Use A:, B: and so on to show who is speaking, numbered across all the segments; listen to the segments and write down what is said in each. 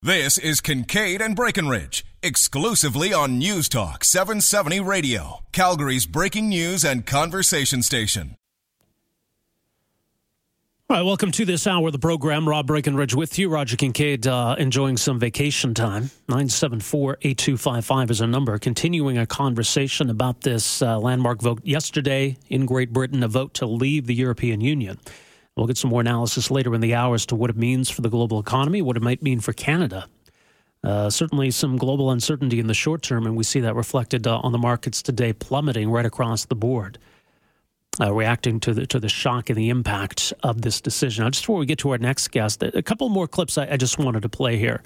A: This is Kingkade and Breckenridge, exclusively on News Talk 770 Radio, Calgary's breaking news and conversation station.
B: All right, welcome to this hour of the program. Rob Breckenridge with you. Roger Kingkade uh, enjoying some vacation time. 974 8255 is a number. Continuing a conversation about this uh, landmark vote yesterday in Great Britain, a vote to leave the European Union. We'll get some more analysis later in the hour as to what it means for the global economy, what it might mean for Canada. Uh, certainly, some global uncertainty in the short term, and we see that reflected uh, on the markets today, plummeting right across the board, uh, reacting to the to the shock and the impact of this decision. Now, just before we get to our next guest, a couple more clips I, I just wanted to play here.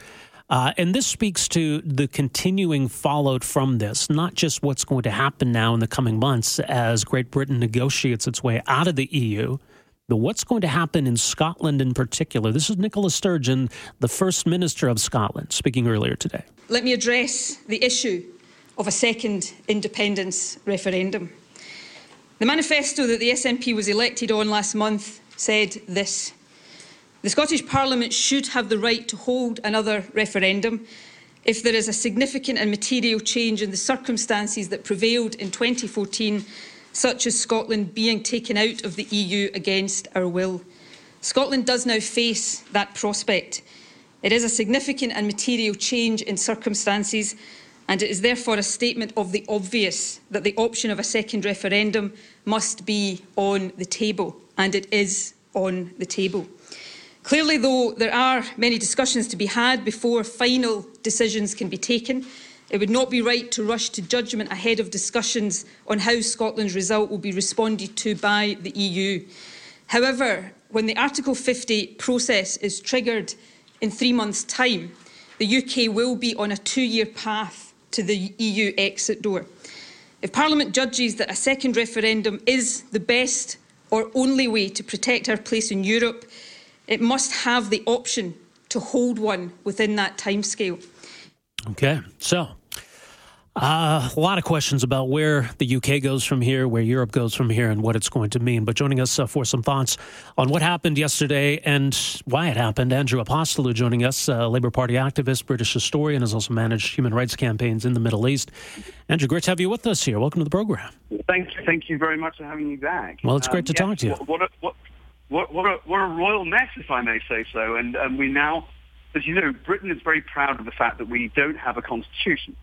B: Uh, and this speaks to the continuing fallout from this, not just what's going to happen now in the coming months as Great Britain negotiates its way out of the EU, but what's going to happen in Scotland in particular? This is Nicola Sturgeon, the First Minister of Scotland, speaking earlier today.
C: Let me address the issue of a second independence referendum. The manifesto that the SNP was elected on last month said this The Scottish Parliament should have the right to hold another referendum if there is a significant and material change in the circumstances that prevailed in 2014 such as Scotland being taken out of the EU against our will. Scotland does now face that prospect. It is a significant and material change in circumstances, and it is therefore a statement of the obvious that the option of a second referendum must be on the table, and it is on the table. Clearly, though, there are many discussions to be had before final decisions can be taken. It would not be right to rush to judgment ahead of discussions on how Scotland's result will be responded to by the EU. However, when the Article 50 process is triggered in three months' time, the UK will be on a two-year path to the EU exit door. If Parliament judges that a second referendum is the best or only way to protect our place in Europe, it must have the option to hold one within that timescale.
B: Okay, so uh, a lot of questions about where the UK goes from here, where Europe goes from here, and what it's going to mean. But joining us uh, for some thoughts on what happened yesterday and why it happened, Andrew Apostolou joining us, uh, Labour Party activist, British historian, has also managed human rights campaigns in the Middle East. Andrew, great to have you with us here. Welcome to the program.
D: Thank you. Thank you very much for having me back.
B: Well, it's great um, to talk to you.
D: What, a, what, what, what, a, what a royal mess, if I may say so. And um, we now, as you know, Britain is very proud of the fact that we don't have a constitution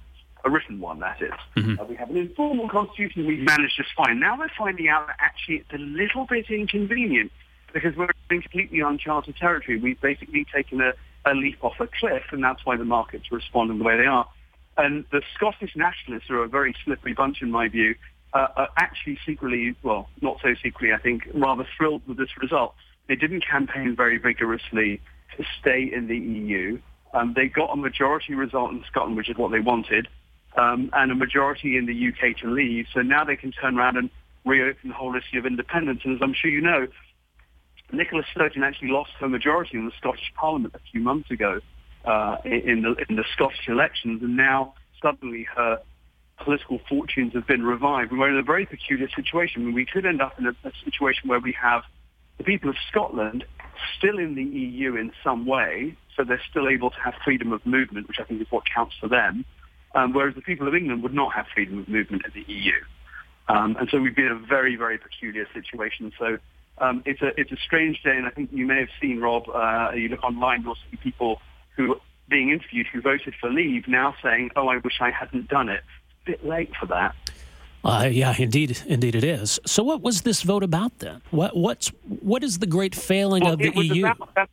D: a written one, that is. Mm-hmm. Uh, we have an informal constitution we've managed just fine. Now we're finding out that actually it's a little bit inconvenient because we're in completely uncharted territory. We've basically taken a, a leap off a cliff, and that's why the markets are responding the way they are. And the Scottish nationalists, who are a very slippery bunch in my view, uh, are actually secretly, well, not so secretly, I think, rather thrilled with this result. They didn't campaign very vigorously to stay in the EU. Um, they got a majority result in Scotland, which is what they wanted um, and a majority in the UK to leave. So now they can turn around and reopen the whole issue of independence. And as I'm sure you know, Nicola Sturgeon actually lost her majority in the Scottish Parliament a few months ago uh, in, the, in the Scottish elections, and now suddenly her political fortunes have been revived. We're in a very peculiar situation. We could end up in a, a situation where we have the people of Scotland still in the EU in some way, so they're still able to have freedom of movement, which I think is what counts for them um, whereas the people of England would not have freedom of movement in the EU. Um, and so we'd be in a very, very peculiar situation. So um, it's a it's a strange day, and I think you may have seen, Rob, uh, you look online, you'll see people who are being interviewed who voted for leave now saying, oh, I wish I hadn't done it. It's a bit late for that.
B: Uh, yeah, indeed, indeed it is. So, what was this vote about then? What what's what is the great failing
D: well,
B: of the EU?
D: About, that's,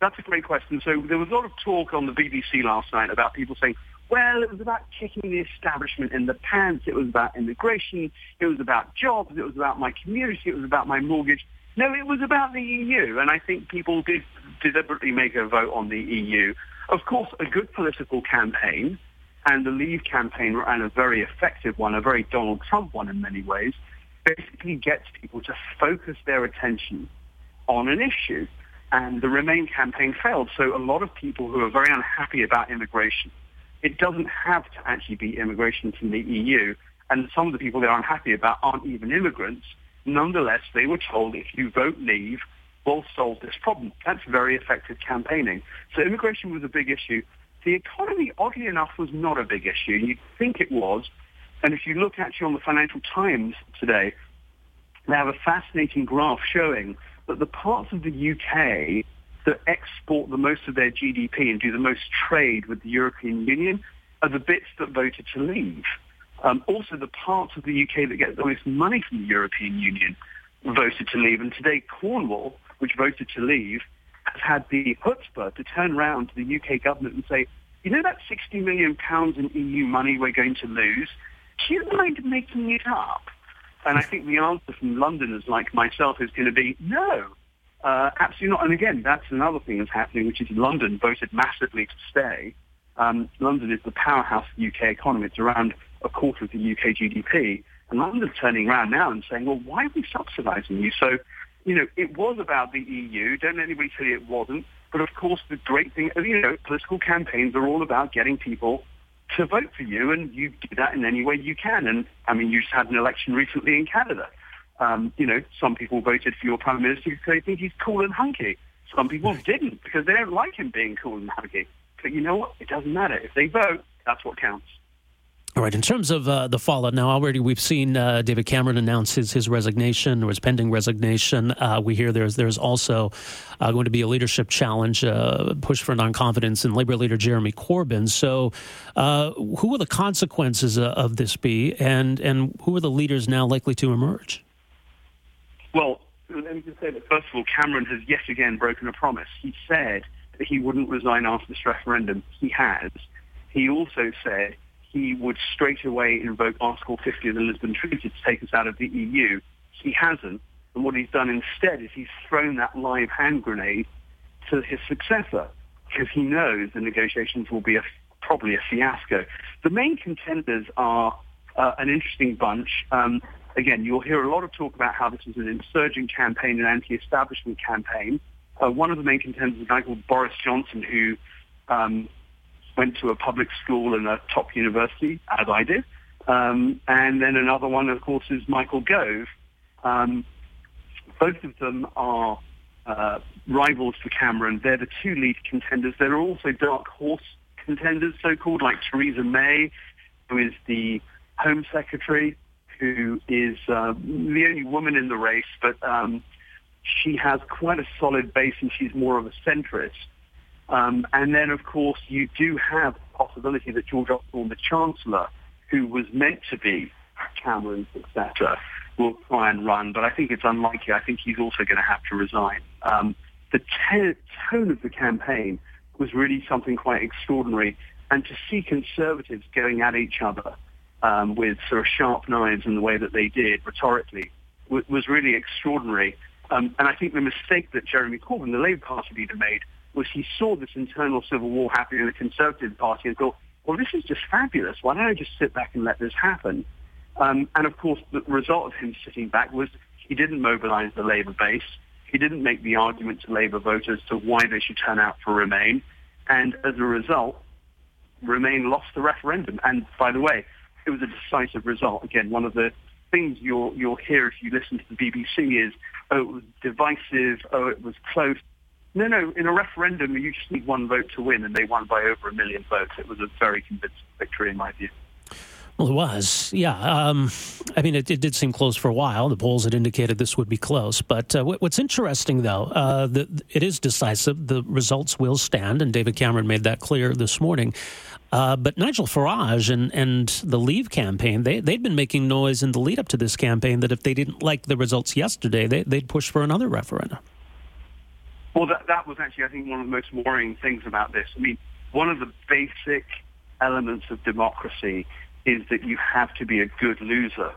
D: that's a great question. So, there was a lot of talk on the BBC last night about people saying, well, it was about kicking the establishment in the pants. It was about immigration. It was about jobs. It was about my community. It was about my mortgage. No, it was about the EU. And I think people did deliberately make a vote on the EU. Of course, a good political campaign and the Leave campaign and a very effective one, a very Donald Trump one in many ways, basically gets people to focus their attention on an issue. And the Remain campaign failed. So a lot of people who are very unhappy about immigration it doesn't have to actually be immigration from the EU. And some of the people they're unhappy about aren't even immigrants. Nonetheless, they were told if you vote leave, we'll solve this problem. That's very effective campaigning. So immigration was a big issue. The economy, oddly enough, was not a big issue. You'd think it was. And if you look actually on the Financial Times today, they have a fascinating graph showing that the parts of the UK that export the most of their GDP and do the most trade with the European Union are the bits that voted to leave. Um, also, the parts of the UK that get the most money from the European Union voted to leave. And today, Cornwall, which voted to leave, has had the chutzpah to turn around to the UK government and say, you know that 60 million pounds in EU money we're going to lose? Do you mind making it up? And I think the answer from Londoners like myself is going to be no, uh, absolutely not. And again, that's another thing that's happening, which is London voted massively to stay. Um, London is the powerhouse of the UK economy. It's around a quarter of the UK GDP. And London's turning around now and saying, well, why are we subsidising you? So, you know, it was about the EU. Don't anybody tell you it wasn't. But of course, the great thing, you know, political campaigns are all about getting people to vote for you, and you do that in any way you can. And I mean, you just had an election recently in Canada. Um, you know, some people voted for your prime minister because they think he's cool and hunky. Some people didn't because they don't like him being cool and hunky. But you know what? It doesn't matter. If they vote, that's what counts.
B: All right. In terms of uh, the fallout, now already we've seen uh, David Cameron announce his, his resignation or his pending resignation. Uh, we hear there's there's also uh, going to be a leadership challenge, uh, push for non-confidence in Labor leader Jeremy Corbyn. So, uh, who will the consequences of this be, and and who are the leaders now likely to emerge?
D: Well, let me just say that first of all, Cameron has yet again broken a promise. He said that he wouldn't resign after this referendum. He has. He also said he would straight away invoke Article 50 of the Lisbon Treaty to take us out of the EU. He hasn't. And what he's done instead is he's thrown that live hand grenade to his successor because he knows the negotiations will be a, probably a fiasco. The main contenders are uh, an interesting bunch. Um, again, you'll hear a lot of talk about how this is an insurgent campaign, an anti-establishment campaign. Uh, one of the main contenders is a guy called Boris Johnson, who um, went to a public school and a top university, as I did. Um, and then another one, of course, is Michael Gove. Um, both of them are uh, rivals for Cameron. They're the two lead contenders. There are also dark horse contenders, so-called, like Theresa May, who is the Home Secretary, who is uh, the only woman in the race, but um, she has quite a solid base and she's more of a centrist. Um, and then, of course, you do have the possibility that George Osborne, the Chancellor, who was meant to be Cameron's successor, will try and run. But I think it's unlikely. I think he's also going to have to resign. Um, the tone of the campaign was really something quite extraordinary. And to see conservatives going at each other um, with sort of sharp knives in the way that they did rhetorically w- was really extraordinary. Um, and I think the mistake that Jeremy Corbyn, the Labour Party leader, made was he saw this internal civil war happening in the Conservative Party and thought, well, this is just fabulous. Why don't I just sit back and let this happen? Um, and of course, the result of him sitting back was he didn't mobilize the Labour base. He didn't make the argument to Labour voters to why they should turn out for Remain. And as a result, Remain lost the referendum. And by the way, it was a decisive result. Again, one of the things you'll, you'll hear if you listen to the BBC is, oh, it was divisive, oh, it was close. No, no. In a referendum, you just need one vote to win, and they won by over a million votes. It was a very convincing victory, in my view.
B: Well, it was, yeah. Um, I mean, it, it, did seem close for a while. The polls had indicated this would be close. But uh, what's interesting, though, uh, the, it is decisive. The results will stand, and David Cameron made that clear this morning. Uh, but Nigel Farage and, and the Leave campaign, they, they'd been making noise in the lead up to this campaign that if they didn't like the results yesterday, they, they'd push for another referendum.
D: Well, that, that was actually, I think, one of the most worrying things about this. I mean, one of the basic elements of democracy is that you have to be a good loser.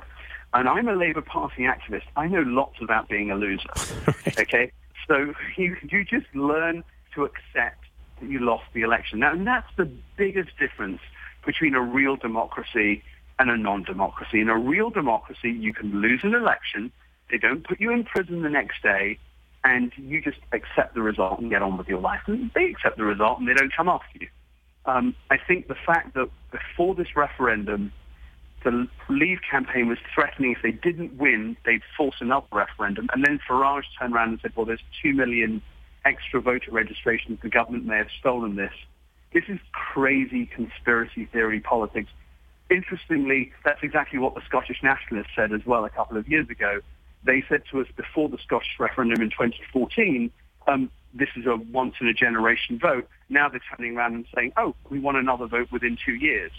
D: And I'm a Labour Party activist. I know lots about being a loser. right. Okay? So you, you just learn to accept that you lost the election. Now, and that's the biggest difference between a real democracy and a non-democracy. In a real democracy, you can lose an election. They don't put you in prison the next day and you just accept the result and get on with your life. And they accept the result and they don't come after you. Um, I think the fact that before this referendum, the Leave campaign was threatening if they didn't win, they'd force another referendum. And then Farage turned around and said, well, there's two million extra voter registrations. The government may have stolen this. This is crazy conspiracy theory politics. Interestingly, that's exactly what the Scottish Nationalists said as well a couple of years ago. They said to us before the Scottish referendum in 2014, um, this is a once-in-a-generation vote. Now they're turning around and saying, oh, we want another vote within two years,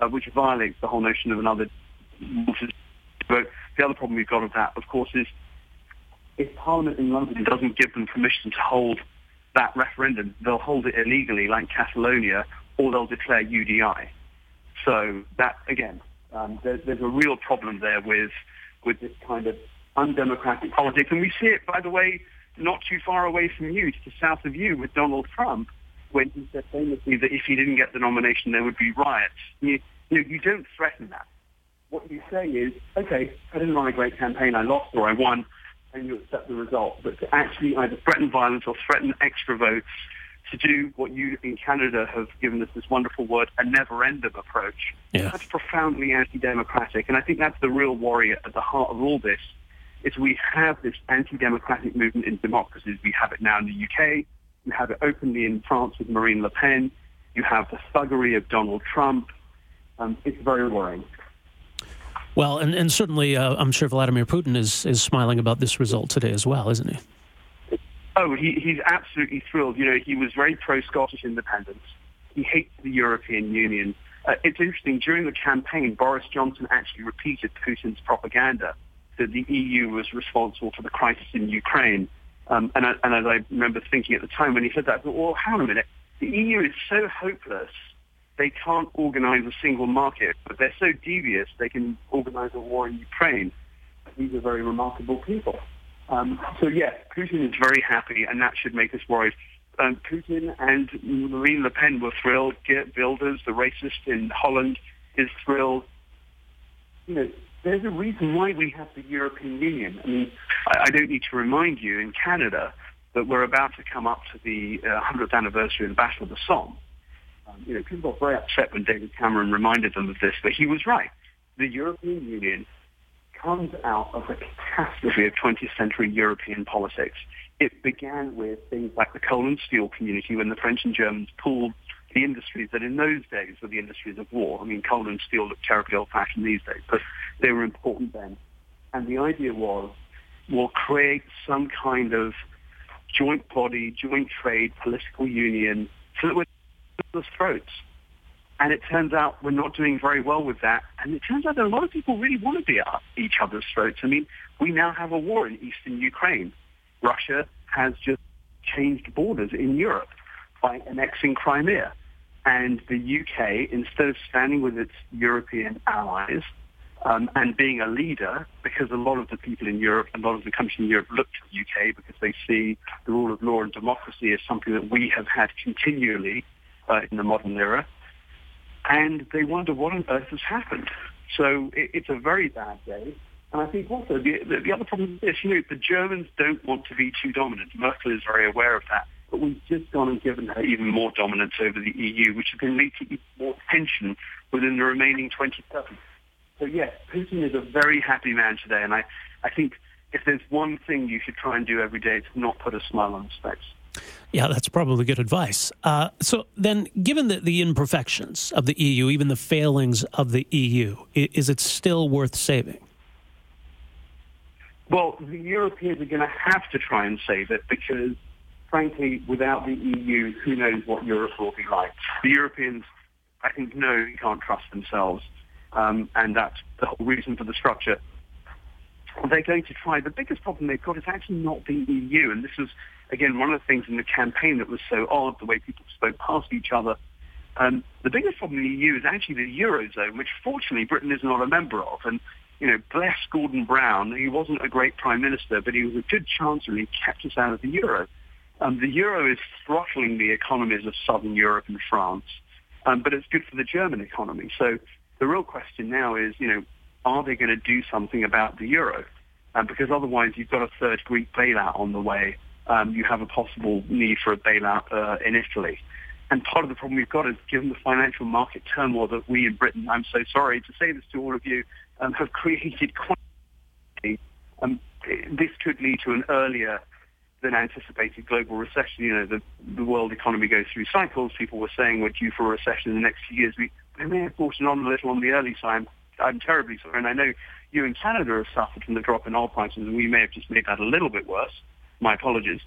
D: uh, which violates the whole notion of another vote. The other problem we've got with that, of course, is if Parliament in London doesn't give them permission to hold that referendum, they'll hold it illegally like Catalonia, or they'll declare UDI. So that, again, um, there, there's a real problem there with, with this kind of undemocratic politics. And we see it, by the way, not too far away from you, to the south of you, with Donald Trump, when he said famously that if he didn't get the nomination, there would be riots. You, you, know, you don't threaten that. What you say is, okay, I didn't run a great campaign, I lost or I won, and you accept the result. But to actually either threaten violence or threaten extra votes, to do what you in Canada have given us this wonderful word, a never-ending approach,
B: yeah.
D: that's profoundly anti-democratic. And I think that's the real worry at the heart of all this, is we have this anti-democratic movement in democracies. We have it now in the UK. You have it openly in France with Marine Le Pen. You have the thuggery of Donald Trump. Um, it's very worrying.
B: Well, and, and certainly uh, I'm sure Vladimir Putin is, is smiling about this result today as well, isn't he?
D: Oh, he, he's absolutely thrilled. You know, he was very pro-Scottish independence. He hates the European Union. Uh, it's interesting, during the campaign, Boris Johnson actually repeated Putin's propaganda that the EU was responsible for the crisis in Ukraine. Um, and, I, and as I remember thinking at the time when he said that, I thought, well, hang on a minute. The EU is so hopeless they can't organize a single market, but they're so devious they can organize a war in Ukraine. These are very remarkable people. Um, so yes, Putin is very happy, and that should make us worried. Um, Putin and Marine Le Pen were thrilled. Geert Wilders, the racist in Holland, is thrilled. You know, there's a reason why we have the European Union. I mean, I, I don't need to remind you in Canada that we're about to come up to the uh, 100th anniversary of the Battle of the Somme. Um, you know, people got very upset when David Cameron reminded them of this, but he was right. The European Union comes out of the catastrophe of 20th century European politics. It began with things like the coal and steel community when the French and Germans pooled the industries that in those days were the industries of war. I mean, coal and steel look terribly old-fashioned these days, but they were important then. And the idea was, we'll create some kind of joint body, joint trade, political union, so that we're other's throats. And it turns out we're not doing very well with that. And it turns out that a lot of people really want to be at each other's throats. I mean, we now have a war in eastern Ukraine. Russia has just changed borders in Europe by annexing Crimea. And the UK, instead of standing with its European allies um, and being a leader, because a lot of the people in Europe, a lot of the countries in Europe look to the UK because they see the rule of law and democracy as something that we have had continually uh, in the modern era, and they wonder what on earth has happened. So it, it's a very bad day. And I think also the, the, the other problem is this, you know, the Germans don't want to be too dominant. Merkel is very aware of that. But we've just gone and given her even more dominance over the EU, which is going to lead to even more tension within the remaining 27. So yes, Putin is a very happy man today, and I, I think if there's one thing you should try and do every day, it's not put a smile on his face.
B: Yeah, that's probably good advice. Uh, so then, given the, the imperfections of the EU, even the failings of the EU, is it still worth saving?
D: Well, the Europeans are going to have to try and save it because, frankly, without the EU, who knows what Europe will be like. The Europeans, I think, know they can't trust themselves, um, and that's the whole reason for the structure. They're going to try. The biggest problem they've got is actually not the EU, and this is again, one of the things in the campaign that was so odd, the way people spoke past each other. Um, the biggest problem in the EU is actually the Eurozone, which fortunately Britain is not a member of. And, you know, bless Gordon Brown, he wasn't a great prime minister, but he was a good chancellor and he kept us out of the Euro. Um, the Euro is throttling the economies of Southern Europe and France, um, but it's good for the German economy. So the real question now is, you know, are they going to do something about the Euro? Um, because otherwise you've got a third Greek bailout on the way um, you have a possible need for a bailout uh, in Italy. And part of the problem we've got is given the financial market turmoil that we in Britain, I'm so sorry to say this to all of you, um, have created quite um, this could lead to an earlier than anticipated global recession. You know, the, the world economy goes through cycles. People were saying we're due for a recession in the next few years. We, we may have brought on a little on the early side. I'm terribly sorry. And I know you in Canada have suffered from the drop in oil prices, and we may have just made that a little bit worse. My apologies.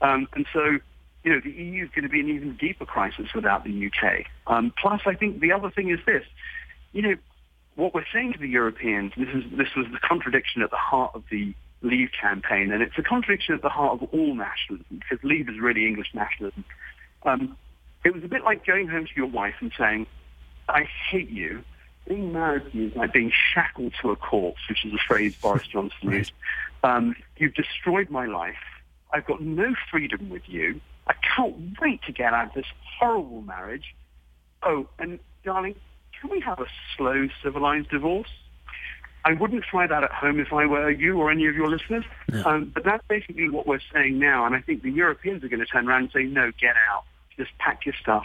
D: Um, and so, you know, the EU is going to be an even deeper crisis without the UK. Um, plus, I think the other thing is this. You know, what we're saying to the Europeans, this, is, this was the contradiction at the heart of the Leave campaign, and it's a contradiction at the heart of all nationalism, because Leave is really English nationalism. Um, it was a bit like going home to your wife and saying, I hate you. Being married to you is like being shackled to a corpse, which is a phrase Boris Johnson used. Um, you've destroyed my life. I've got no freedom with you. I can't wait to get out of this horrible marriage. Oh, and darling, can we have a slow, civilized divorce? I wouldn't try that at home if I were you or any of your listeners. No. Um, but that's basically what we're saying now. And I think the Europeans are going to turn around and say, no, get out. Just pack your stuff.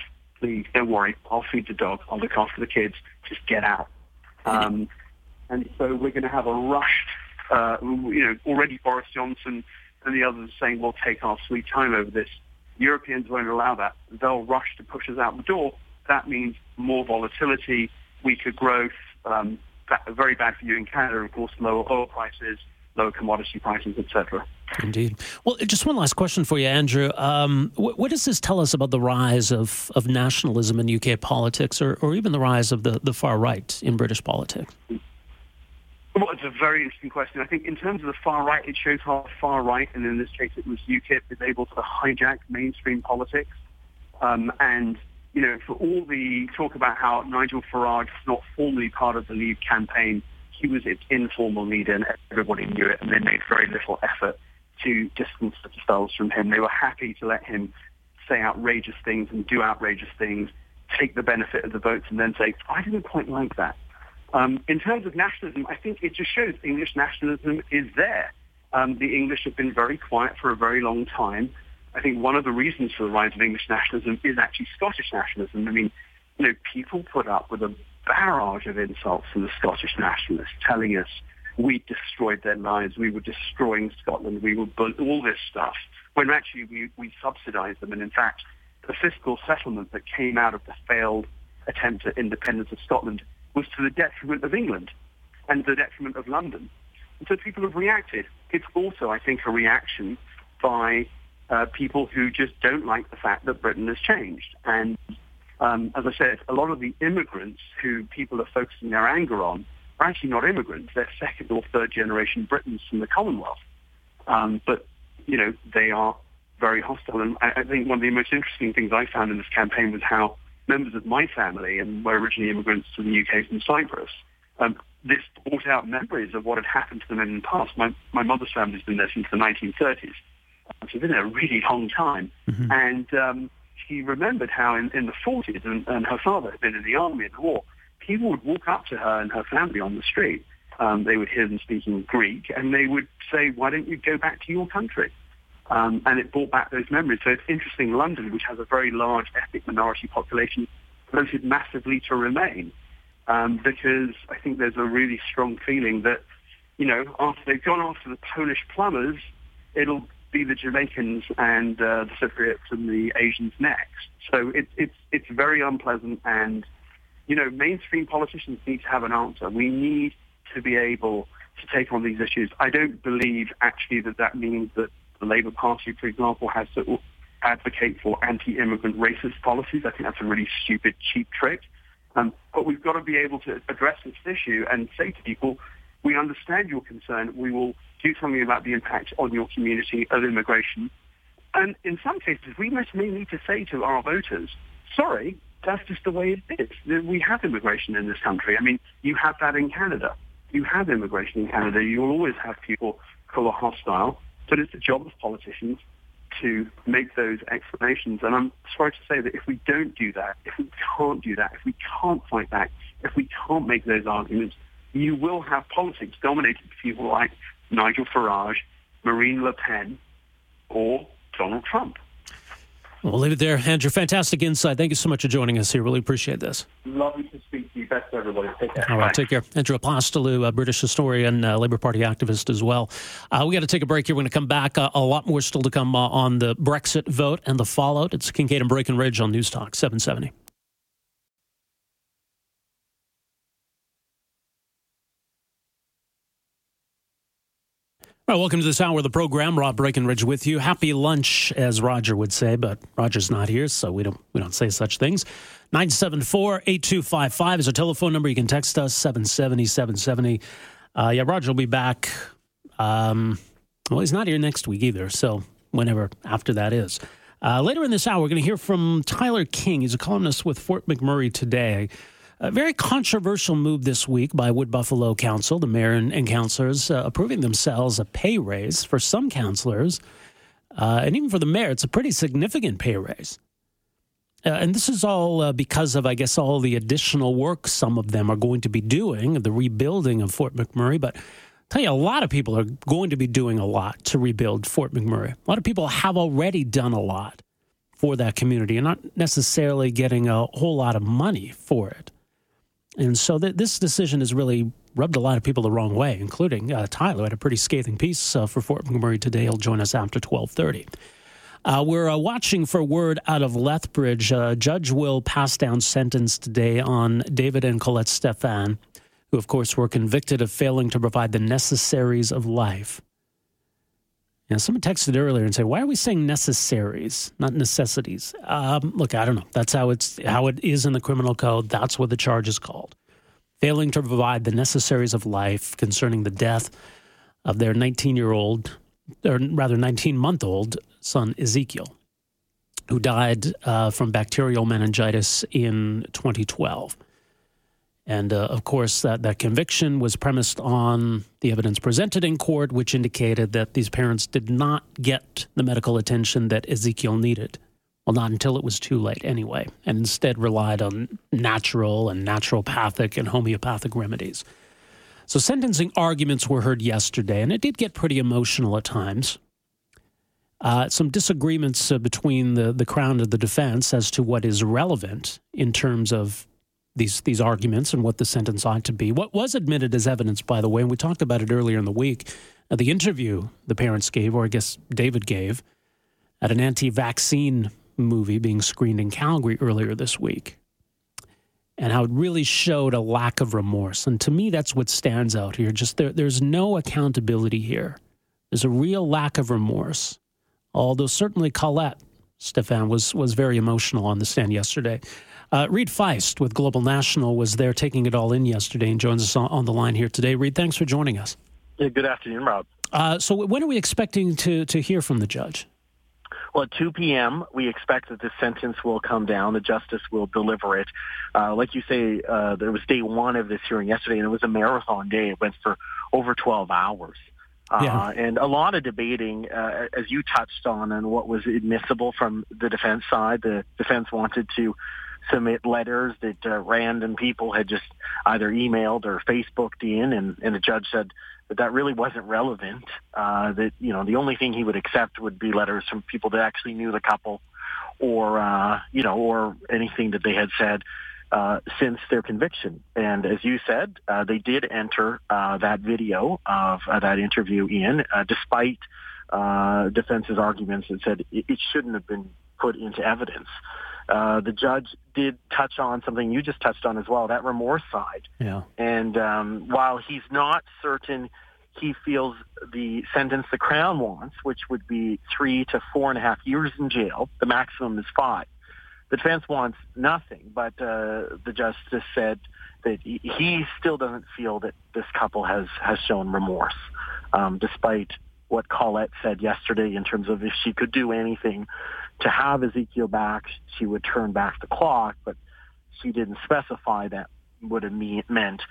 D: Don't worry. I'll feed the dog. I'll look after the kids. Just get out. Um, and so we're going to have a rushed, uh, you know, already Boris Johnson and the others are saying, we'll take our sweet time over this. Europeans won't allow that. They'll rush to push us out the door. That means more volatility, weaker growth, um, very bad for you in Canada, of course, lower oil prices, lower commodity prices, etc.
B: Indeed. Well, just one last question for you, Andrew. Um, what, what, does this tell us about the rise of, of nationalism in UK politics, or, or even the rise of the, the far right in British politics?
D: Well, it's a very interesting question. I think in terms of the far right, it shows how far right, and in this case it was UKIP, is able to hijack mainstream politics. Um, and you know, for all the talk about how Nigel Farage is not formally part of the Leave campaign, he was its informal leader and everybody knew it and they made very little effort to distance themselves from him. They were happy to let him say outrageous things and do outrageous things, take the benefit of the votes and then say, I didn't quite like that. Um, in terms of nationalism, I think it just shows English nationalism is there. Um, the English have been very quiet for a very long time. I think one of the reasons for the rise of English nationalism is actually Scottish nationalism. I mean, you know, people put up with a barrage of insults from the Scottish nationalists telling us we destroyed their lives, we were destroying Scotland, we were all this stuff, when actually we, we subsidized them. And in fact, the fiscal settlement that came out of the failed attempt at independence of Scotland was to the detriment of England and the detriment of London. And so people have reacted. It's also, I think, a reaction by uh, people who just don't like the fact that Britain has changed. And um, as I said, a lot of the immigrants who people are focusing their anger on are actually not immigrants. They're second or third generation Britons from the Commonwealth. Um, but, you know, they are very hostile. And I, I think one of the most interesting things I found in this campaign was how members of my family, and we're originally immigrants to the UK from Cyprus, um, this brought out memories of what had happened to them in the past. My, my mother's family's been there since the 1930s. She's been there a really long time. Mm-hmm. And um, she remembered how in, in the 40s, and, and her father had been in the army in the war, people would walk up to her and her family on the street. Um, they would hear them speaking Greek, and they would say, why don't you go back to your country? Um, and it brought back those memories. So it's interesting, London, which has a very large ethnic minority population, voted massively to remain. Um, because I think there's a really strong feeling that, you know, after they've gone after the Polish plumbers, it'll be the Jamaicans and uh, the Cypriots and the Asians next. So it's it's it's very unpleasant, and you know, mainstream politicians need to have an answer. We need to be able to take on these issues. I don't believe actually that that means that the Labour Party, for example, has to advocate for anti-immigrant racist policies. I think that's a really stupid, cheap trick. Um, but we've got to be able to address this issue and say to people, we understand your concern. We will do something about the impact on your community of immigration. And in some cases, we may need to say to our voters, sorry, that's just the way it is. We have immigration in this country. I mean, you have that in Canada. You have immigration in Canada. You will always have people who are hostile, but it's the job of politicians to make those explanations. And I'm sorry to say that if we don't do that, if we can't do that, if we can't fight back, if we can't make those arguments, you will have politics dominated by people like Nigel Farage, Marine Le Pen, or Donald Trump.
B: We'll leave it there. Andrew, fantastic insight. Thank you so much for joining us here. Really appreciate this.
E: Lovely to speak to you. Best to everybody. Take care.
B: All right, take care. Andrew Apostolou, a British historian, uh, Labour Party activist as well. Uh, we got to take a break here. We're going to come back. Uh, a lot more still to come uh, on the Brexit vote and the fallout. It's Kingkade and Breckenridge on News Talk 770. Welcome to this hour of the program. Rob Breckenridge with you. Happy lunch, as Roger would say, but Roger's not here, so we don't we don't say such things. 974-8255 is our telephone number. You can text us 770 770. Uh, yeah, Roger will be back. Um, well, he's not here next week either, so whenever after that is. Uh, later in this hour, we're going to hear from Tyler King. He's a columnist with Fort McMurray today. A very controversial move this week by Wood Buffalo Council, the mayor and, and councilors uh, approving themselves a pay raise for some councilors. Uh, and even for the mayor, it's a pretty significant pay raise. Uh, and this is all uh, because of, I guess, all the additional work some of them are going to be doing, the rebuilding of Fort McMurray. But I'll tell you, a lot of people are going to be doing a lot to rebuild Fort McMurray. A lot of people have already done a lot for that community and not necessarily getting a whole lot of money for it. And so th- this decision has really rubbed a lot of people the wrong way, including uh, Tyler. Had a pretty scathing piece uh, for Fort McMurray today. He'll join us after twelve thirty. Uh, we're uh, watching for word out of Lethbridge. A judge will pass down sentence today on David and Colette Stephan, who, of course, were convicted of failing to provide the necessaries of life. Know, someone texted earlier and said, "Why are we saying necessaries, not necessities?" Um, look, I don't know. That's how it's how it is in the criminal code. That's what the charge is called: failing to provide the necessaries of life concerning the death of their 19-year-old, or rather 19-month-old son Ezekiel, who died uh, from bacterial meningitis in 2012. And uh, of course, that, that conviction was premised on the evidence presented in court, which indicated that these parents did not get the medical attention that Ezekiel needed. Well, not until it was too late, anyway, and instead relied on natural and naturopathic and homeopathic remedies. So, sentencing arguments were heard yesterday, and it did get pretty emotional at times. Uh, some disagreements uh, between the, the Crown and the defense as to what is relevant in terms of these these arguments and what the sentence ought to be. What was admitted as evidence, by the way, and we talked about it earlier in the week, uh, the interview the parents gave, or I guess David gave, at an anti-vaccine movie being screened in Calgary earlier this week, and how it really showed a lack of remorse. And to me, that's what stands out here. Just there, there's no accountability here. There's a real lack of remorse. Although certainly Colette Stephan was was very emotional on the stand yesterday. Uh, Reid Fiest with Global National was there taking it all in yesterday and joins us on, on the line here today. Reid, thanks for joining us.
E: Yeah, good afternoon, Rob.
B: Uh, so, when are we expecting to, to hear from the judge?
E: Well, at 2 p.m., we expect that the sentence will come down. The justice will deliver it. Uh, like you say, uh, there was day one of this hearing yesterday, and it was a marathon day. It went for over 12 hours. Uh, yeah. and a lot of debating, uh, as you touched on, and what was admissible from the defense side. The defense wanted to submit letters that uh, random people had just either emailed or Facebooked in, and, and the judge said that that really wasn't relevant. Uh, that you know the only thing he would accept would be letters from people that actually knew the couple, or uh, you know, or anything that they had said. Uh, since their conviction. And as you said, uh, they did enter uh, that video of uh, that interview in, uh, despite uh, defense's arguments that said it, it shouldn't have been put into evidence. Uh, the judge did touch on something you just touched on as well, that remorse side.
B: Yeah.
E: And um, while he's not certain he feels the sentence the Crown wants, which would be three to four and a half years in jail, the maximum is five. The defense wants nothing, but uh, the justice said that he still doesn't feel that this couple has, has shown remorse, um, despite what Colette said yesterday in terms of if she could do anything to have Ezekiel back, she would turn back the clock, but she didn't specify that would have meant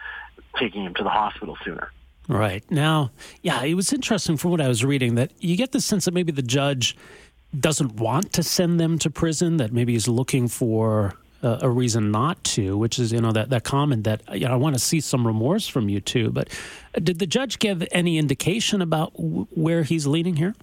E: taking him to the hospital sooner.
B: Right. Now, yeah, it was interesting from what I was reading that you get the sense that maybe the judge doesn't want to send them to prison, that maybe he's looking for a, a reason not to, which is, you know, that, that comment that, you know, I want to see some remorse from you too. But did the judge give any indication about w- where he's leaning here?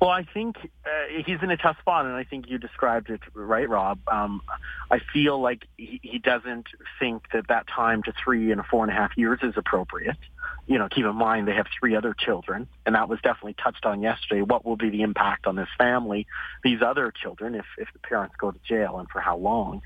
E: Well, I think uh, he's in a tough spot, and I think you described it right, Rob. Um, I feel like he, he doesn't think that that time to three and four and a half years is appropriate. You know, keep in mind they have three other children, and that was definitely touched on yesterday. What will be the impact on this family, these other children, if if the parents go to jail, and for how long?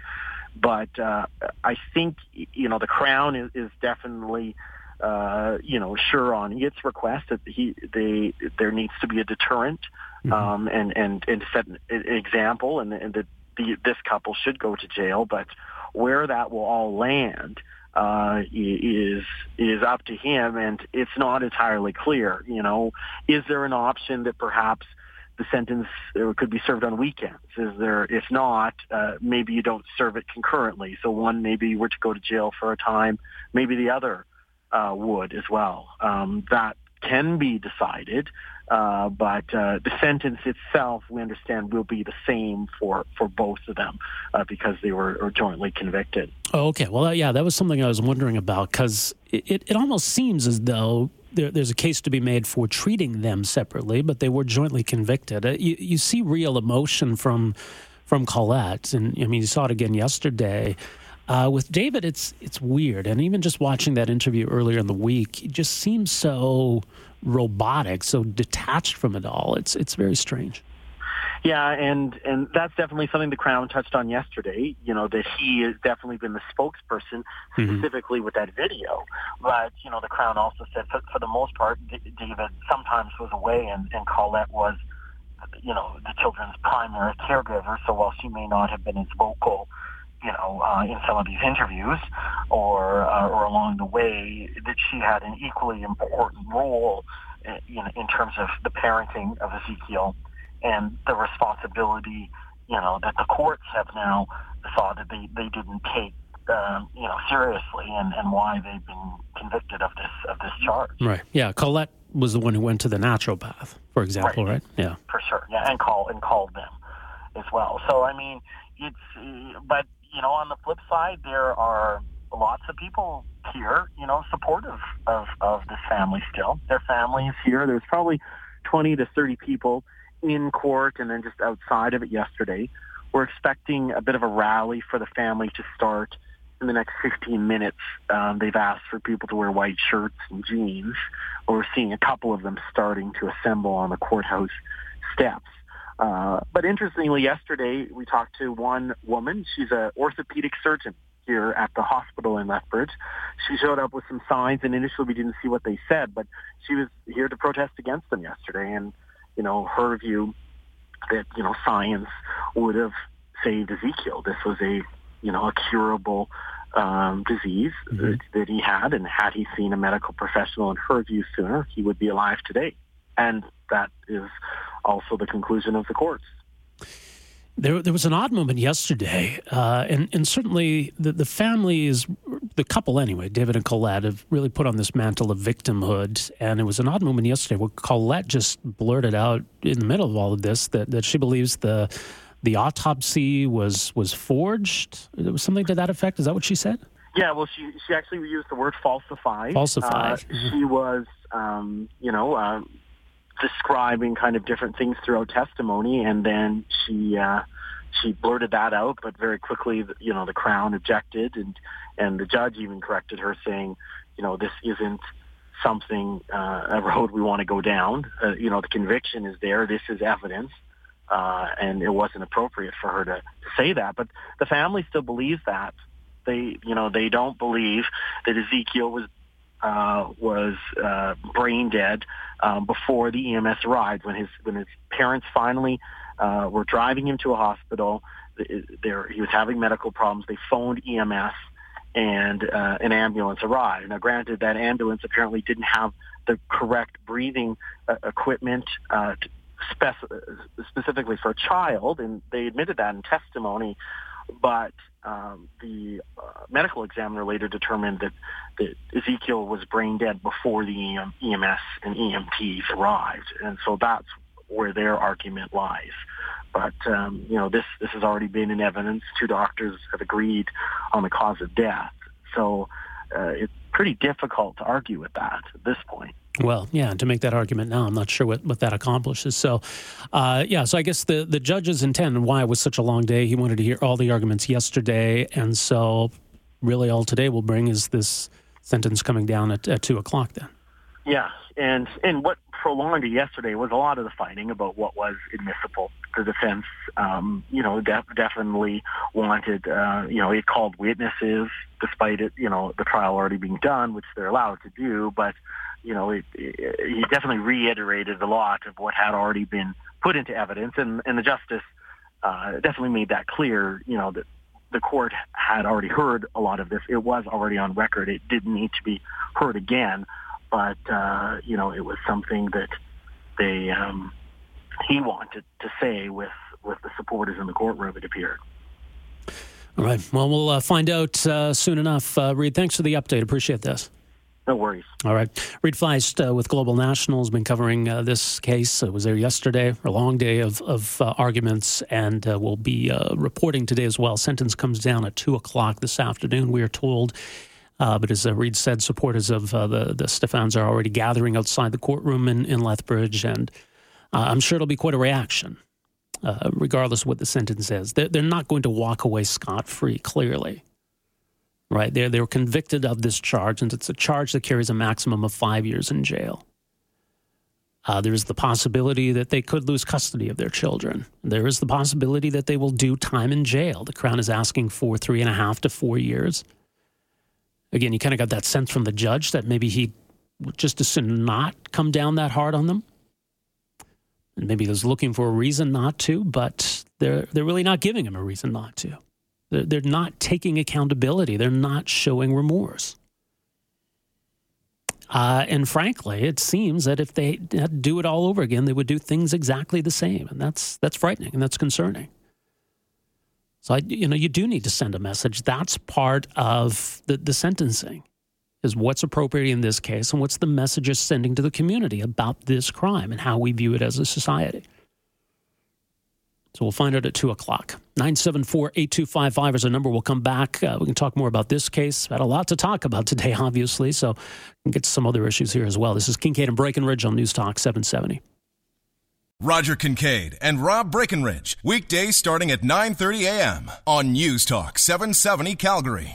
E: But uh, I think you know the Crown is, is definitely uh, you know, sure on its request that he they there needs to be a deterrent mm-hmm. um, and and and set an example, and, and that the, this couple should go to jail. But where that will all land uh, is is up to him, and it's not entirely clear. You know, is there an option that perhaps the sentence could be served on weekends? Is there? If not, uh, maybe you don't serve it concurrently. So one maybe were to go to jail for a time, maybe the other uh, would as well. Um, that can be decided, uh, but uh, the sentence itself, we understand, will be the same for, for both of them uh, because they were, jointly convicted.
B: Oh, okay. Well, yeah, that was something I was wondering about because it, it almost seems as though there, there's a case to be made for treating them separately, but they were jointly convicted. Uh, you, you see real emotion from from Colette, and I mean, you saw it again yesterday. Uh, with David, it's it's weird, and even just watching that interview earlier in the week, it just seems so robotic, so detached from it all. It's it's very strange.
E: Yeah, and and that's definitely something the Crown touched on yesterday. You know that he has definitely been the spokesperson mm-hmm. specifically with that video. But you know the Crown also said for, for the most part, David sometimes was away, and, and Colette was, you know, the children's primary caregiver. So while she may not have been as vocal you know, uh, in some of these interviews or uh, or along the way, that she had an equally important role in, in terms of the parenting of Ezekiel and the responsibility, you know, that the courts have now thought that they, they didn't take, um, you know, seriously and, and why they've been convicted of this of this charge.
B: Right. Yeah. Colette was the one who went to the naturopath, for example, right? right?
E: Yeah. For sure. Yeah, and call and called them as well. So I mean, it's but you know, on the flip side, there are lots of people here, you know, supportive of, of this family still. Their family is here. There's probably 20 to 30 people in court and then just outside of it yesterday. We're expecting a bit of a rally for the family to start in the next 15 minutes. Um, they've asked for people to wear white shirts and jeans. We're seeing a couple of them starting to assemble on the courthouse steps. Uh, but interestingly, yesterday we talked to one woman. She's an orthopedic surgeon here at the hospital in Lethbridge. She showed up with some signs, and initially we didn't see what they said, but she was here to protest against them yesterday. And you know, her view that you know science would have saved Ezekiel. This was a you know a curable um, disease mm-hmm. that, that he had, and had he seen a medical professional in her view sooner, he would be alive today. And that is also the conclusion of the courts.
B: There, there was an odd moment yesterday, uh, and, and certainly the, the family is, the couple anyway, David and Colette, have really put on this mantle of victimhood. And it was an odd moment yesterday where Colette just blurted out in the middle of all of this that, that she believes the the autopsy was was forged. It was something to that effect. Is that what she said?
E: Yeah, well, she she actually used the word falsified.
B: Falsified. Uh,
E: mm-hmm. She was, um, you know, uh, describing kind of different things throughout testimony, and then she uh, she blurted that out, but very quickly, you know, the Crown objected, and and the judge even corrected her, saying, you know, this isn't something uh, a road we want to go down. Uh, you know, the conviction is there. This is evidence. Uh, and it wasn't appropriate for her to, to say that. But the family still believes that. They, you know, they don't believe that Ezekiel was uh, was uh, brain dead um, before the EMS arrived. When his when his parents finally uh, were driving him to a hospital, there he was having medical problems. They phoned EMS, and uh, an ambulance arrived. Now, granted, that ambulance apparently didn't have the correct breathing uh, equipment. Uh, spec- specifically for a child, and they admitted that in testimony. But um, the uh, medical examiner later determined that, that Ezekiel was brain dead before the EM, EMS and EMTs arrived, and so that's where their argument lies. But um, you know, this this has already been in evidence. Two doctors have agreed on the cause of death, so uh, it's pretty difficult to argue with that at this point.
B: Well, yeah, to make that argument now, I'm not sure what, what that accomplishes. So, uh, yeah, so I guess the, the judge's intent and why it was such a long day, he wanted to hear all the arguments yesterday. And so, really, all today will bring is this sentence coming down at, at 2 o'clock then.
E: Yeah, and and what prolonged it yesterday was a lot of the fighting about what was admissible. The defense, um, you know, def- definitely wanted, uh, you know, it called witnesses, despite it, you know, the trial already being done, which they're allowed to do. But, you know, it, it, he definitely reiterated a lot of what had already been put into evidence, and, and the justice uh, definitely made that clear. You know that the court had already heard a lot of this. It was already on record. It didn't need to be heard again but uh, you know, it was something that they um, he wanted to say with with the supporters in the courtroom. It appeared.
B: All right. Well, we'll uh, find out uh, soon enough. Uh, Reid, thanks for the update. Appreciate this.
E: No worries.
B: All right. Reid Fiest uh, with Global National has been covering uh, this case. I was there yesterday, a long day of, of uh, arguments, and uh, will be uh, reporting today as well. Sentence comes down at 2 o'clock this afternoon, we are told. Uh, but as uh, Reid said, supporters of uh, the the Stephans are already gathering outside the courtroom in, in Lethbridge, and uh, I'm sure it'll be quite a reaction, uh, regardless of what the sentence is. They're, they're not going to walk away scot free. Clearly, right? They're they're convicted of this charge, and it's a charge that carries a maximum of five years in jail. Uh, there is the possibility that they could lose custody of their children. There is the possibility that they will do time in jail. The Crown is asking for three and a half to four years again, you kind of got that sense from the judge that maybe he just as soon not come down that hard on them. And maybe he was looking for a reason not to, but they're, they're really not giving him a reason not to. They're, they're not taking accountability, they're not showing remorse. Uh, and frankly, it seems that if they do it all over again, they would do things exactly the same. And that's, that's frightening and that's concerning. So I, you know, you do need to send a message. That's part of the, the sentencing is what's appropriate in this case and what's the message is sending to the community about this crime and how we view it as a society. So we'll find out at 2 o'clock. 974 8255 is a number. We'll come back. Uh, we can talk more about this case. Had a lot to talk about today, obviously, so we can get to some other issues here as well. This is Kingkade and Breckenridge on News Talk 770.
A: Roger Kingkade and Rob Breckenridge, weekdays starting at 9:30 a.m. on News Talk 770 Calgary.